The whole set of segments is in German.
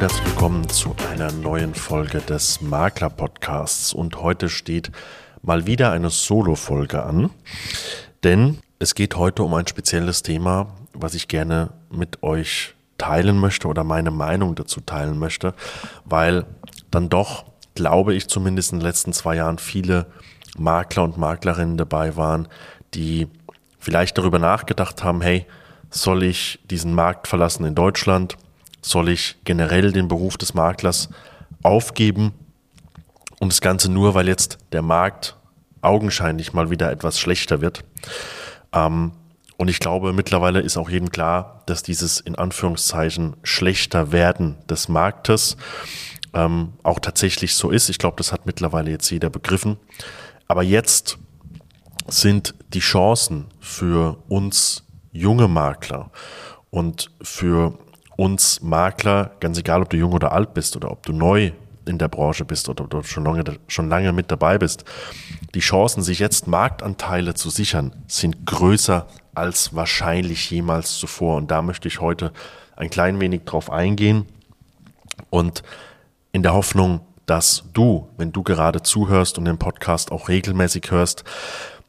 Und herzlich willkommen zu einer neuen Folge des Makler Podcasts. Und heute steht mal wieder eine Solo-Folge an, denn es geht heute um ein spezielles Thema, was ich gerne mit euch teilen möchte oder meine Meinung dazu teilen möchte, weil dann doch, glaube ich, zumindest in den letzten zwei Jahren viele Makler und Maklerinnen dabei waren, die vielleicht darüber nachgedacht haben, hey, soll ich diesen Markt verlassen in Deutschland? Soll ich generell den Beruf des Maklers aufgeben? Und das Ganze nur, weil jetzt der Markt augenscheinlich mal wieder etwas schlechter wird. Ähm, und ich glaube, mittlerweile ist auch jedem klar, dass dieses in Anführungszeichen schlechter werden des Marktes ähm, auch tatsächlich so ist. Ich glaube, das hat mittlerweile jetzt jeder begriffen. Aber jetzt sind die Chancen für uns junge Makler und für uns Makler, ganz egal, ob du jung oder alt bist oder ob du neu in der Branche bist oder ob du schon lange, schon lange mit dabei bist, die Chancen, sich jetzt Marktanteile zu sichern, sind größer als wahrscheinlich jemals zuvor. Und da möchte ich heute ein klein wenig drauf eingehen und in der Hoffnung, dass du, wenn du gerade zuhörst und den Podcast auch regelmäßig hörst,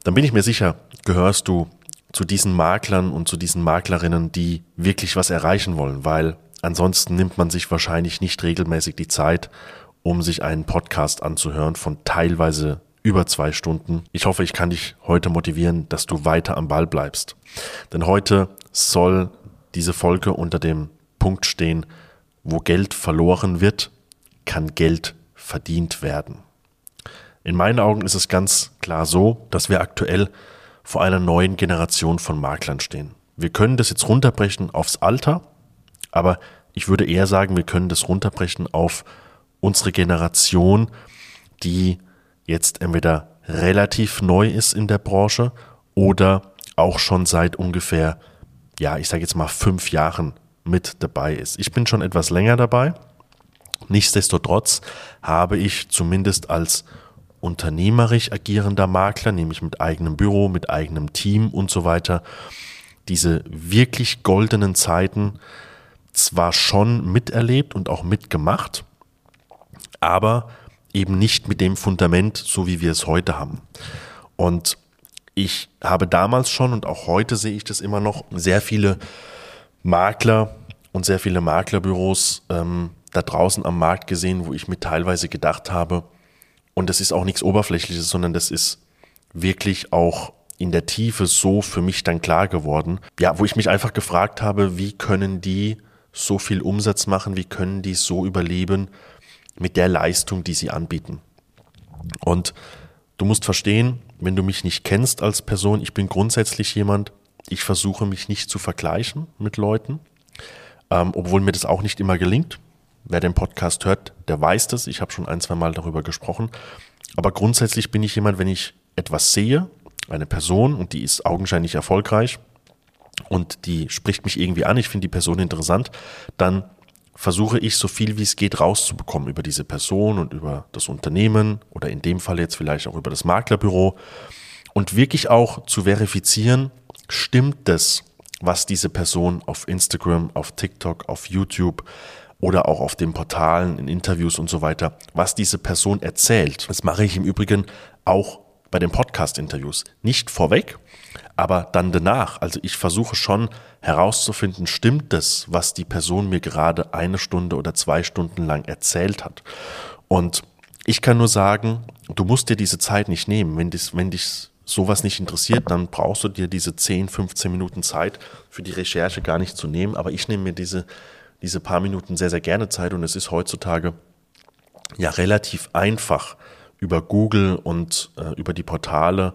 dann bin ich mir sicher, gehörst du zu diesen Maklern und zu diesen Maklerinnen, die wirklich was erreichen wollen, weil ansonsten nimmt man sich wahrscheinlich nicht regelmäßig die Zeit, um sich einen Podcast anzuhören von teilweise über zwei Stunden. Ich hoffe, ich kann dich heute motivieren, dass du weiter am Ball bleibst. Denn heute soll diese Folge unter dem Punkt stehen, wo Geld verloren wird, kann Geld verdient werden. In meinen Augen ist es ganz klar so, dass wir aktuell vor einer neuen Generation von Maklern stehen. Wir können das jetzt runterbrechen aufs Alter, aber ich würde eher sagen, wir können das runterbrechen auf unsere Generation, die jetzt entweder relativ neu ist in der Branche oder auch schon seit ungefähr, ja, ich sage jetzt mal fünf Jahren mit dabei ist. Ich bin schon etwas länger dabei. Nichtsdestotrotz habe ich zumindest als unternehmerisch agierender Makler, nämlich mit eigenem Büro, mit eigenem Team und so weiter, diese wirklich goldenen Zeiten zwar schon miterlebt und auch mitgemacht, aber eben nicht mit dem Fundament, so wie wir es heute haben. Und ich habe damals schon und auch heute sehe ich das immer noch sehr viele Makler und sehr viele Maklerbüros ähm, da draußen am Markt gesehen, wo ich mir teilweise gedacht habe, und das ist auch nichts Oberflächliches, sondern das ist wirklich auch in der Tiefe so für mich dann klar geworden. Ja, wo ich mich einfach gefragt habe, wie können die so viel Umsatz machen, wie können die so überleben mit der Leistung, die sie anbieten. Und du musst verstehen, wenn du mich nicht kennst als Person, ich bin grundsätzlich jemand, ich versuche mich nicht zu vergleichen mit Leuten, ähm, obwohl mir das auch nicht immer gelingt. Wer den Podcast hört, der weiß das. Ich habe schon ein, zwei Mal darüber gesprochen. Aber grundsätzlich bin ich jemand, wenn ich etwas sehe, eine Person und die ist augenscheinlich erfolgreich und die spricht mich irgendwie an, ich finde die Person interessant, dann versuche ich so viel wie es geht rauszubekommen über diese Person und über das Unternehmen oder in dem Fall jetzt vielleicht auch über das Maklerbüro und wirklich auch zu verifizieren, stimmt das, was diese Person auf Instagram, auf TikTok, auf YouTube oder auch auf den Portalen, in Interviews und so weiter, was diese Person erzählt. Das mache ich im Übrigen auch bei den Podcast-Interviews. Nicht vorweg, aber dann danach. Also ich versuche schon herauszufinden, stimmt das, was die Person mir gerade eine Stunde oder zwei Stunden lang erzählt hat. Und ich kann nur sagen, du musst dir diese Zeit nicht nehmen. Wenn dich, wenn dich sowas nicht interessiert, dann brauchst du dir diese 10, 15 Minuten Zeit für die Recherche gar nicht zu nehmen. Aber ich nehme mir diese diese paar Minuten sehr, sehr gerne Zeit und es ist heutzutage ja relativ einfach über Google und äh, über die Portale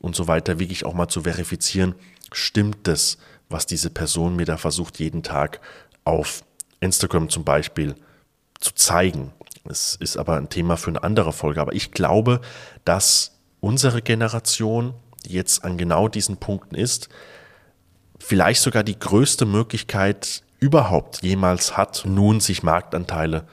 und so weiter wirklich auch mal zu verifizieren, stimmt das, was diese Person mir da versucht jeden Tag auf Instagram zum Beispiel zu zeigen. Es ist aber ein Thema für eine andere Folge. Aber ich glaube, dass unsere Generation, die jetzt an genau diesen Punkten ist, vielleicht sogar die größte Möglichkeit überhaupt jemals hat, nun sich Marktanteile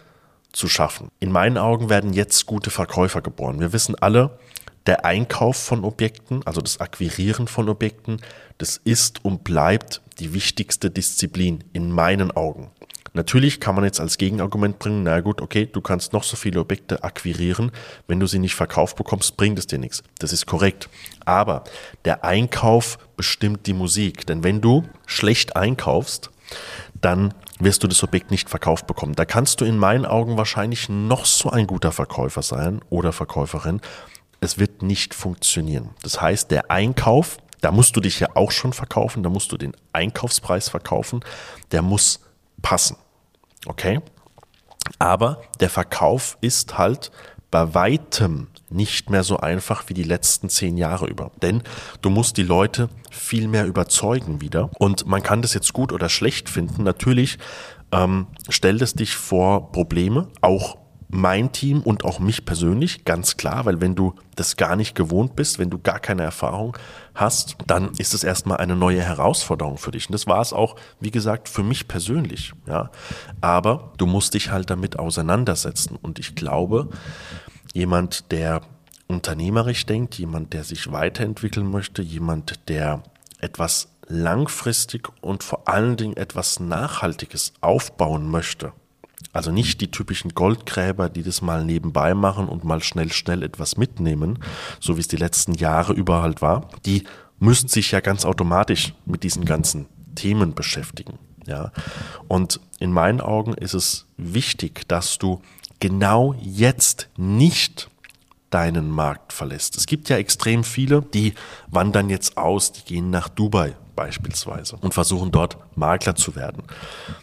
zu schaffen. In meinen Augen werden jetzt gute Verkäufer geboren. Wir wissen alle, der Einkauf von Objekten, also das Akquirieren von Objekten, das ist und bleibt die wichtigste Disziplin in meinen Augen. Natürlich kann man jetzt als Gegenargument bringen, na gut, okay, du kannst noch so viele Objekte akquirieren, wenn du sie nicht verkauft bekommst, bringt es dir nichts. Das ist korrekt. Aber der Einkauf bestimmt die Musik. Denn wenn du schlecht einkaufst, dann wirst du das Objekt nicht verkauft bekommen. Da kannst du in meinen Augen wahrscheinlich noch so ein guter Verkäufer sein oder Verkäuferin. Es wird nicht funktionieren. Das heißt, der Einkauf, da musst du dich ja auch schon verkaufen, da musst du den Einkaufspreis verkaufen, der muss passen. Okay? Aber der Verkauf ist halt bei weitem nicht mehr so einfach wie die letzten zehn Jahre über. Denn du musst die Leute viel mehr überzeugen wieder. Und man kann das jetzt gut oder schlecht finden. Natürlich ähm, stellt es dich vor Probleme, auch mein Team und auch mich persönlich, ganz klar, weil wenn du das gar nicht gewohnt bist, wenn du gar keine Erfahrung hast, dann ist es erstmal eine neue Herausforderung für dich. Und das war es auch, wie gesagt, für mich persönlich, ja. Aber du musst dich halt damit auseinandersetzen. Und ich glaube, jemand, der unternehmerisch denkt, jemand, der sich weiterentwickeln möchte, jemand, der etwas langfristig und vor allen Dingen etwas Nachhaltiges aufbauen möchte. Also nicht die typischen Goldgräber, die das mal nebenbei machen und mal schnell, schnell etwas mitnehmen, so wie es die letzten Jahre überall war. Die müssen sich ja ganz automatisch mit diesen ganzen Themen beschäftigen. Ja. Und in meinen Augen ist es wichtig, dass du genau jetzt nicht deinen Markt verlässt. Es gibt ja extrem viele, die wandern jetzt aus, die gehen nach Dubai beispielsweise und versuchen dort Makler zu werden.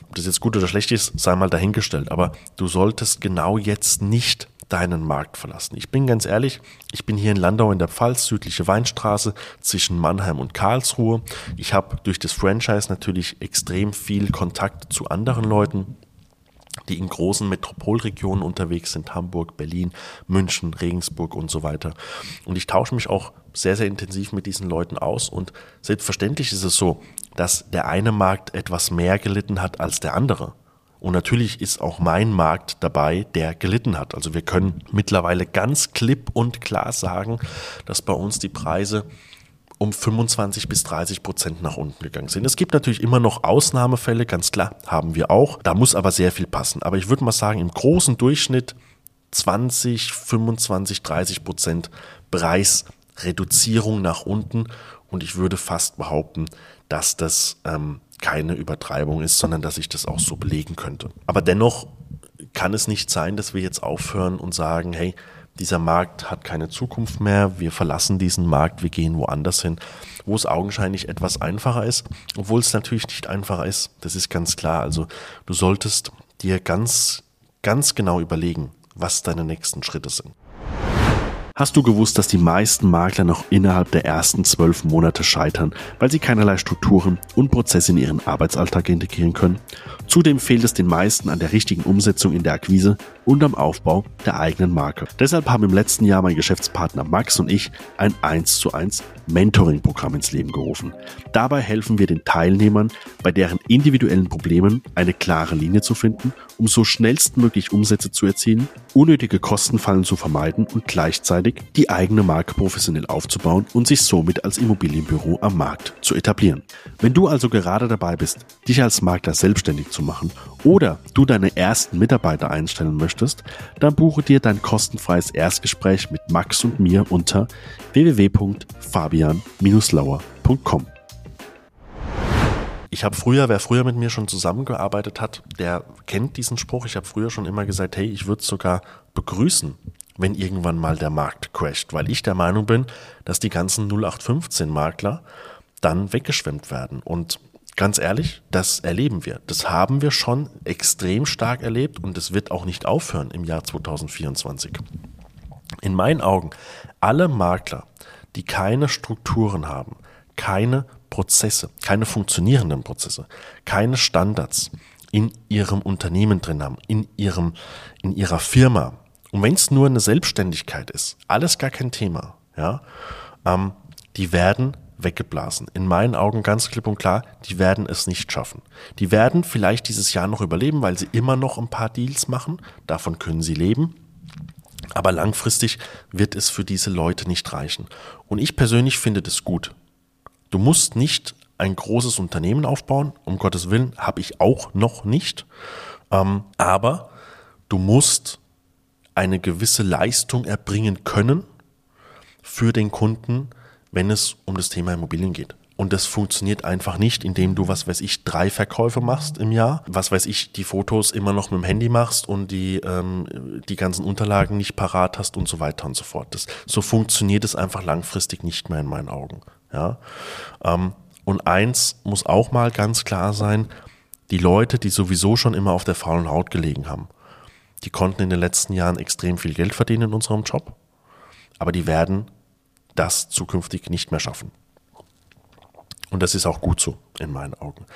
Ob das jetzt gut oder schlecht ist, sei mal dahingestellt, aber du solltest genau jetzt nicht deinen Markt verlassen. Ich bin ganz ehrlich, ich bin hier in Landau in der Pfalz, südliche Weinstraße zwischen Mannheim und Karlsruhe. Ich habe durch das Franchise natürlich extrem viel Kontakt zu anderen Leuten, die in großen Metropolregionen unterwegs sind, Hamburg, Berlin, München, Regensburg und so weiter. Und ich tausche mich auch sehr, sehr intensiv mit diesen Leuten aus und selbstverständlich ist es so, dass der eine Markt etwas mehr gelitten hat als der andere. Und natürlich ist auch mein Markt dabei, der gelitten hat. Also wir können mittlerweile ganz klipp und klar sagen, dass bei uns die Preise um 25 bis 30 Prozent nach unten gegangen sind. Es gibt natürlich immer noch Ausnahmefälle, ganz klar, haben wir auch. Da muss aber sehr viel passen. Aber ich würde mal sagen, im großen Durchschnitt 20, 25, 30 Prozent Preisreduzierung nach unten. Und ich würde fast behaupten, dass das ähm, keine Übertreibung ist, sondern dass ich das auch so belegen könnte. Aber dennoch kann es nicht sein, dass wir jetzt aufhören und sagen, hey, dieser Markt hat keine Zukunft mehr, wir verlassen diesen Markt, wir gehen woanders hin, wo es augenscheinlich etwas einfacher ist, obwohl es natürlich nicht einfacher ist, das ist ganz klar. Also du solltest dir ganz, ganz genau überlegen, was deine nächsten Schritte sind. Hast du gewusst, dass die meisten Makler noch innerhalb der ersten zwölf Monate scheitern, weil sie keinerlei Strukturen und Prozesse in ihren Arbeitsalltag integrieren können? Zudem fehlt es den meisten an der richtigen Umsetzung in der Akquise und am Aufbau der eigenen Marke. Deshalb haben im letzten Jahr mein Geschäftspartner Max und ich ein 1 zu 1 Mentoring-Programm ins Leben gerufen. Dabei helfen wir den Teilnehmern, bei deren individuellen Problemen eine klare Linie zu finden, um so schnellstmöglich Umsätze zu erzielen, unnötige Kostenfallen zu vermeiden und gleichzeitig die eigene Marke professionell aufzubauen und sich somit als Immobilienbüro am Markt zu etablieren. Wenn du also gerade dabei bist, dich als Makler selbstständig zu machen oder du deine ersten Mitarbeiter einstellen möchtest, dann buche dir dein kostenfreies Erstgespräch mit Max und mir unter www.fabian-lauer.com. Ich habe früher, wer früher mit mir schon zusammengearbeitet hat, der kennt diesen Spruch. Ich habe früher schon immer gesagt, hey, ich würde es sogar begrüßen, wenn irgendwann mal der Markt crasht, weil ich der Meinung bin, dass die ganzen 0815 Makler dann weggeschwemmt werden. Und Ganz ehrlich, das erleben wir. Das haben wir schon extrem stark erlebt und es wird auch nicht aufhören im Jahr 2024. In meinen Augen, alle Makler, die keine Strukturen haben, keine Prozesse, keine funktionierenden Prozesse, keine Standards in ihrem Unternehmen drin haben, in, ihrem, in ihrer Firma. Und wenn es nur eine Selbstständigkeit ist, alles gar kein Thema, ja, ähm, die werden weggeblasen. In meinen Augen ganz klipp und klar, die werden es nicht schaffen. Die werden vielleicht dieses Jahr noch überleben, weil sie immer noch ein paar Deals machen. Davon können sie leben. Aber langfristig wird es für diese Leute nicht reichen. Und ich persönlich finde das gut. Du musst nicht ein großes Unternehmen aufbauen, um Gottes Willen, habe ich auch noch nicht. Ähm, aber du musst eine gewisse Leistung erbringen können für den Kunden, wenn es um das Thema Immobilien geht. Und das funktioniert einfach nicht, indem du, was weiß ich, drei Verkäufe machst im Jahr, was weiß ich, die Fotos immer noch mit dem Handy machst und die, ähm, die ganzen Unterlagen nicht parat hast und so weiter und so fort. Das, so funktioniert es einfach langfristig nicht mehr in meinen Augen. Ja? Ähm, und eins muss auch mal ganz klar sein, die Leute, die sowieso schon immer auf der faulen Haut gelegen haben, die konnten in den letzten Jahren extrem viel Geld verdienen in unserem Job, aber die werden das zukünftig nicht mehr schaffen. Und das ist auch gut so in meinen Augen.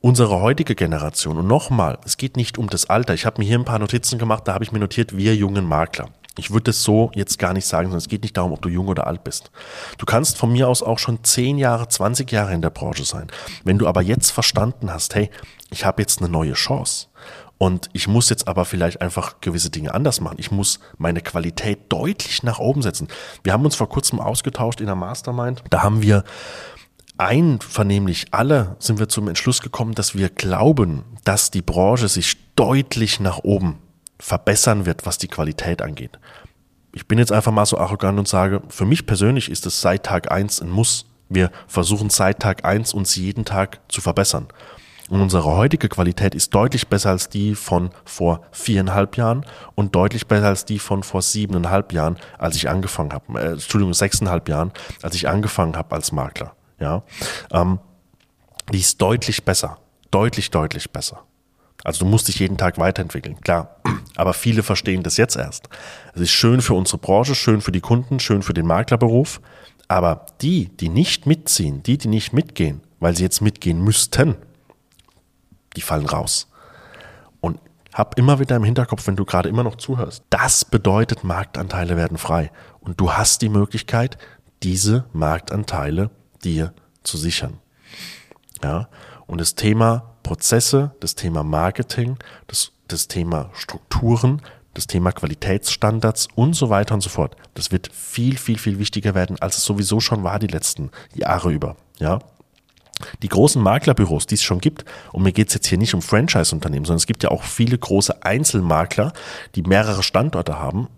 Unsere heutige Generation, und nochmal, es geht nicht um das Alter. Ich habe mir hier ein paar Notizen gemacht, da habe ich mir notiert, wir jungen Makler. Ich würde es so jetzt gar nicht sagen, sondern es geht nicht darum, ob du jung oder alt bist. Du kannst von mir aus auch schon 10 Jahre, 20 Jahre in der Branche sein. Wenn du aber jetzt verstanden hast, hey, ich habe jetzt eine neue Chance und ich muss jetzt aber vielleicht einfach gewisse Dinge anders machen. Ich muss meine Qualität deutlich nach oben setzen. Wir haben uns vor kurzem ausgetauscht in der Mastermind. Da haben wir einvernehmlich alle sind wir zum Entschluss gekommen, dass wir glauben, dass die Branche sich deutlich nach oben verbessern wird, was die Qualität angeht. Ich bin jetzt einfach mal so arrogant und sage, für mich persönlich ist es seit Tag eins ein Muss. Wir versuchen seit Tag eins uns jeden Tag zu verbessern. Und unsere heutige Qualität ist deutlich besser als die von vor viereinhalb Jahren und deutlich besser als die von vor siebeneinhalb Jahren, als ich angefangen habe, äh, Entschuldigung, sechseinhalb Jahren, als ich angefangen habe als Makler. Ja, ähm, die ist deutlich besser, deutlich, deutlich besser. Also du musst dich jeden Tag weiterentwickeln, klar. Aber viele verstehen das jetzt erst. Es ist schön für unsere Branche, schön für die Kunden, schön für den Maklerberuf. Aber die, die nicht mitziehen, die, die nicht mitgehen, weil sie jetzt mitgehen müssten, die fallen raus. Und hab immer wieder im Hinterkopf, wenn du gerade immer noch zuhörst, das bedeutet, Marktanteile werden frei. Und du hast die Möglichkeit, diese Marktanteile dir zu sichern. Ja, und das Thema Prozesse, das Thema Marketing, das, das Thema Strukturen, das Thema Qualitätsstandards und so weiter und so fort. Das wird viel, viel, viel wichtiger werden, als es sowieso schon war die letzten Jahre über. Ja, die großen Maklerbüros, die es schon gibt, und mir geht es jetzt hier nicht um Franchise-Unternehmen, sondern es gibt ja auch viele große Einzelmakler, die mehrere Standorte haben,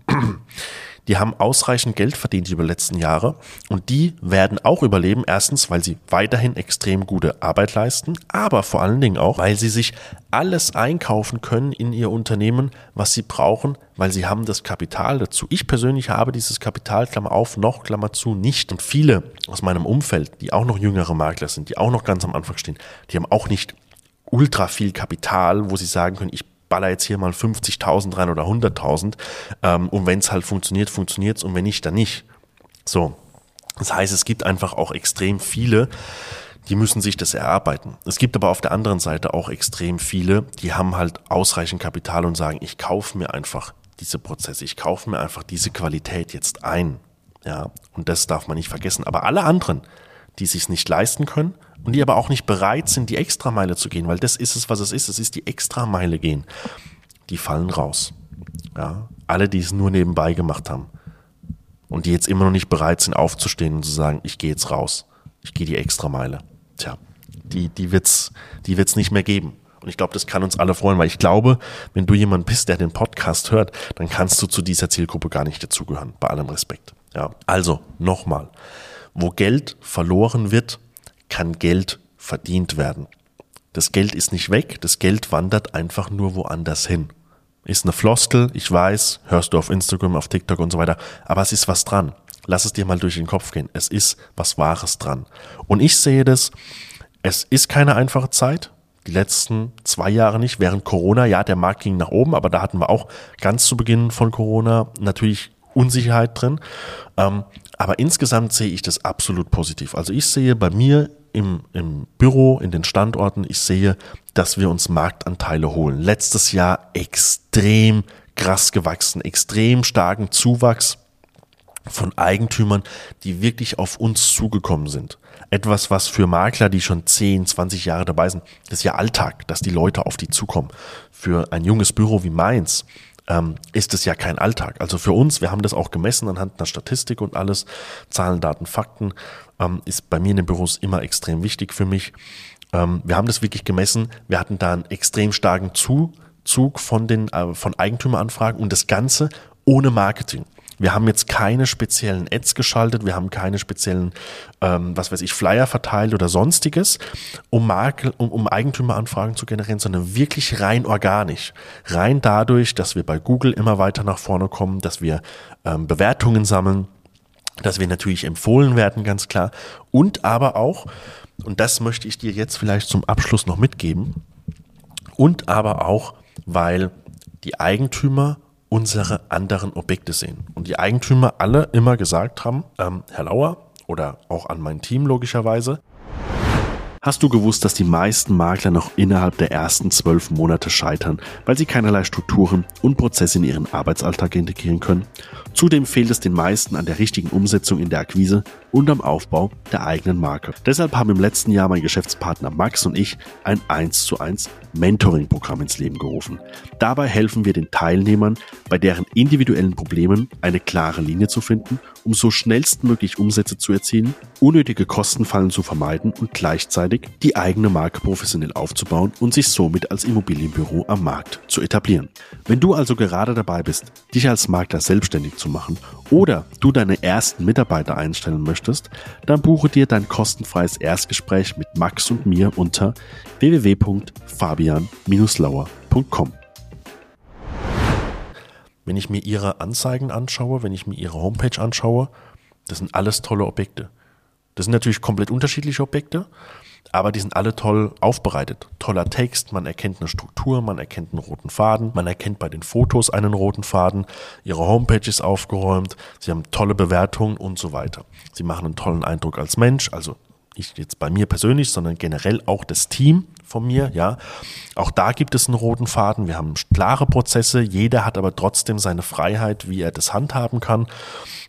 die haben ausreichend Geld verdient über die letzten Jahre und die werden auch überleben. Erstens, weil sie weiterhin extrem gute Arbeit leisten, aber vor allen Dingen auch, weil sie sich alles einkaufen können in ihr Unternehmen, was sie brauchen, weil sie haben das Kapital dazu. Ich persönlich habe dieses Kapital, Klammer auf, noch, Klammer zu, nicht. Und viele aus meinem Umfeld, die auch noch jüngere Makler sind, die auch noch ganz am Anfang stehen, die haben auch nicht ultra viel Kapital, wo sie sagen können, ich baller jetzt hier mal 50.000 rein oder 100.000 ähm, und wenn es halt funktioniert, funktioniert es und wenn nicht, dann nicht. So, das heißt, es gibt einfach auch extrem viele, die müssen sich das erarbeiten. Es gibt aber auf der anderen Seite auch extrem viele, die haben halt ausreichend Kapital und sagen, ich kaufe mir einfach diese Prozesse, ich kaufe mir einfach diese Qualität jetzt ein. Ja, und das darf man nicht vergessen. Aber alle anderen, die sich nicht leisten können und die aber auch nicht bereit sind, die Extrameile zu gehen, weil das ist es, was es ist. Es ist die Extrameile gehen. Die fallen raus. Ja, alle, die es nur nebenbei gemacht haben und die jetzt immer noch nicht bereit sind, aufzustehen und zu sagen, ich gehe jetzt raus, ich gehe die Extrameile. Tja, die, die wird's, die wird's nicht mehr geben. Und ich glaube, das kann uns alle freuen, weil ich glaube, wenn du jemand bist, der den Podcast hört, dann kannst du zu dieser Zielgruppe gar nicht dazugehören, bei allem Respekt. Ja, also nochmal. Wo Geld verloren wird, kann Geld verdient werden. Das Geld ist nicht weg, das Geld wandert einfach nur woanders hin. Ist eine Floskel, ich weiß, hörst du auf Instagram, auf TikTok und so weiter, aber es ist was dran. Lass es dir mal durch den Kopf gehen. Es ist was Wahres dran. Und ich sehe das, es ist keine einfache Zeit. Die letzten zwei Jahre nicht. Während Corona, ja, der Markt ging nach oben, aber da hatten wir auch ganz zu Beginn von Corona natürlich Unsicherheit drin. Ähm, aber insgesamt sehe ich das absolut positiv. Also ich sehe bei mir im, im Büro, in den Standorten, ich sehe, dass wir uns Marktanteile holen. Letztes Jahr extrem krass gewachsen, extrem starken Zuwachs von Eigentümern, die wirklich auf uns zugekommen sind. Etwas, was für Makler, die schon 10, 20 Jahre dabei sind, ist ja Alltag, dass die Leute auf die zukommen. Für ein junges Büro wie meins ähm, ist es ja kein Alltag. Also für uns, wir haben das auch gemessen anhand einer Statistik und alles, Zahlen, Daten, Fakten, ähm, ist bei mir in den Büros immer extrem wichtig für mich. Ähm, wir haben das wirklich gemessen. Wir hatten da einen extrem starken Zuzug von den äh, von Eigentümeranfragen und das Ganze ohne Marketing. Wir haben jetzt keine speziellen Ads geschaltet, wir haben keine speziellen, ähm, was weiß ich, Flyer verteilt oder sonstiges, um, Marke, um, um Eigentümeranfragen zu generieren, sondern wirklich rein organisch. Rein dadurch, dass wir bei Google immer weiter nach vorne kommen, dass wir ähm, Bewertungen sammeln, dass wir natürlich empfohlen werden, ganz klar. Und aber auch, und das möchte ich dir jetzt vielleicht zum Abschluss noch mitgeben, und aber auch, weil die Eigentümer unsere anderen Objekte sehen. Und die Eigentümer alle immer gesagt haben, ähm, Herr Lauer oder auch an mein Team logischerweise, Hast du gewusst, dass die meisten Makler noch innerhalb der ersten zwölf Monate scheitern, weil sie keinerlei Strukturen und Prozesse in ihren Arbeitsalltag integrieren können? Zudem fehlt es den meisten an der richtigen Umsetzung in der Akquise und am Aufbau der eigenen Marke. Deshalb haben im letzten Jahr mein Geschäftspartner Max und ich ein 1 zu 1 Mentoring-Programm ins Leben gerufen. Dabei helfen wir den Teilnehmern, bei deren individuellen Problemen eine klare Linie zu finden, um so schnellstmöglich Umsätze zu erzielen, unnötige Kostenfallen zu vermeiden und gleichzeitig die eigene Marke professionell aufzubauen und sich somit als Immobilienbüro am Markt zu etablieren. Wenn du also gerade dabei bist, dich als Makler selbstständig zu machen oder du deine ersten Mitarbeiter einstellen möchtest, dann buche dir dein kostenfreies Erstgespräch mit Max und mir unter www.fabian-lauer.com. Wenn ich mir ihre Anzeigen anschaue, wenn ich mir ihre Homepage anschaue, das sind alles tolle Objekte. Das sind natürlich komplett unterschiedliche Objekte, aber die sind alle toll aufbereitet. Toller Text, man erkennt eine Struktur, man erkennt einen roten Faden, man erkennt bei den Fotos einen roten Faden, ihre Homepage ist aufgeräumt, sie haben tolle Bewertungen und so weiter. Sie machen einen tollen Eindruck als Mensch, also nicht jetzt bei mir persönlich, sondern generell auch das Team von mir, ja. Auch da gibt es einen roten Faden. Wir haben klare Prozesse. Jeder hat aber trotzdem seine Freiheit, wie er das handhaben kann.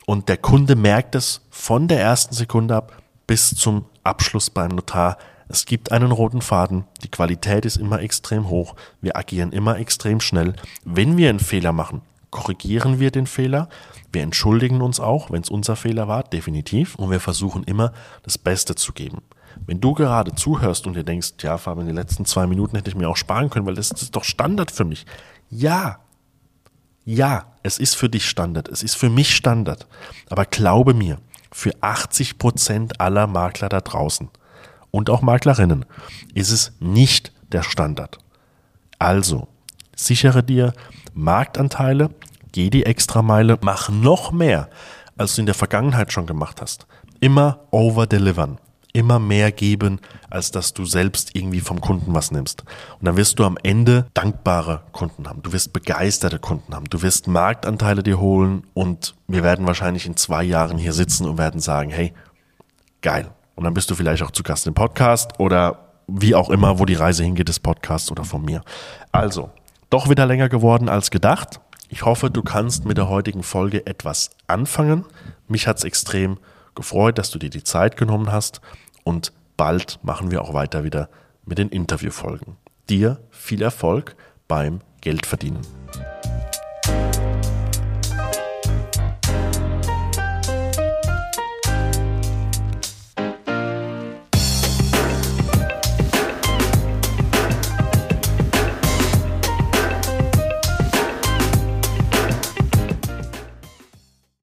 Und der Kunde merkt es von der ersten Sekunde ab bis zum Abschluss beim Notar. Es gibt einen roten Faden. Die Qualität ist immer extrem hoch. Wir agieren immer extrem schnell. Wenn wir einen Fehler machen, korrigieren wir den Fehler. Wir entschuldigen uns auch, wenn es unser Fehler war, definitiv. Und wir versuchen immer, das Beste zu geben. Wenn du gerade zuhörst und dir denkst, ja, Fabian, die letzten zwei Minuten hätte ich mir auch sparen können, weil das ist doch Standard für mich. Ja, ja, es ist für dich Standard, es ist für mich Standard. Aber glaube mir, für 80 Prozent aller Makler da draußen und auch Maklerinnen ist es nicht der Standard. Also, sichere dir Marktanteile, geh die Extrameile, mach noch mehr, als du in der Vergangenheit schon gemacht hast. Immer over-delivern immer mehr geben, als dass du selbst irgendwie vom Kunden was nimmst. Und dann wirst du am Ende dankbare Kunden haben. Du wirst begeisterte Kunden haben. Du wirst Marktanteile dir holen und wir werden wahrscheinlich in zwei Jahren hier sitzen und werden sagen, hey, geil. Und dann bist du vielleicht auch zu Gast im Podcast oder wie auch immer, wo die Reise hingeht des Podcasts oder von mir. Also, doch wieder länger geworden als gedacht. Ich hoffe, du kannst mit der heutigen Folge etwas anfangen. Mich hat's extrem gefreut, dass du dir die Zeit genommen hast und bald machen wir auch weiter wieder mit den Interviewfolgen. Dir viel Erfolg beim Geldverdienen.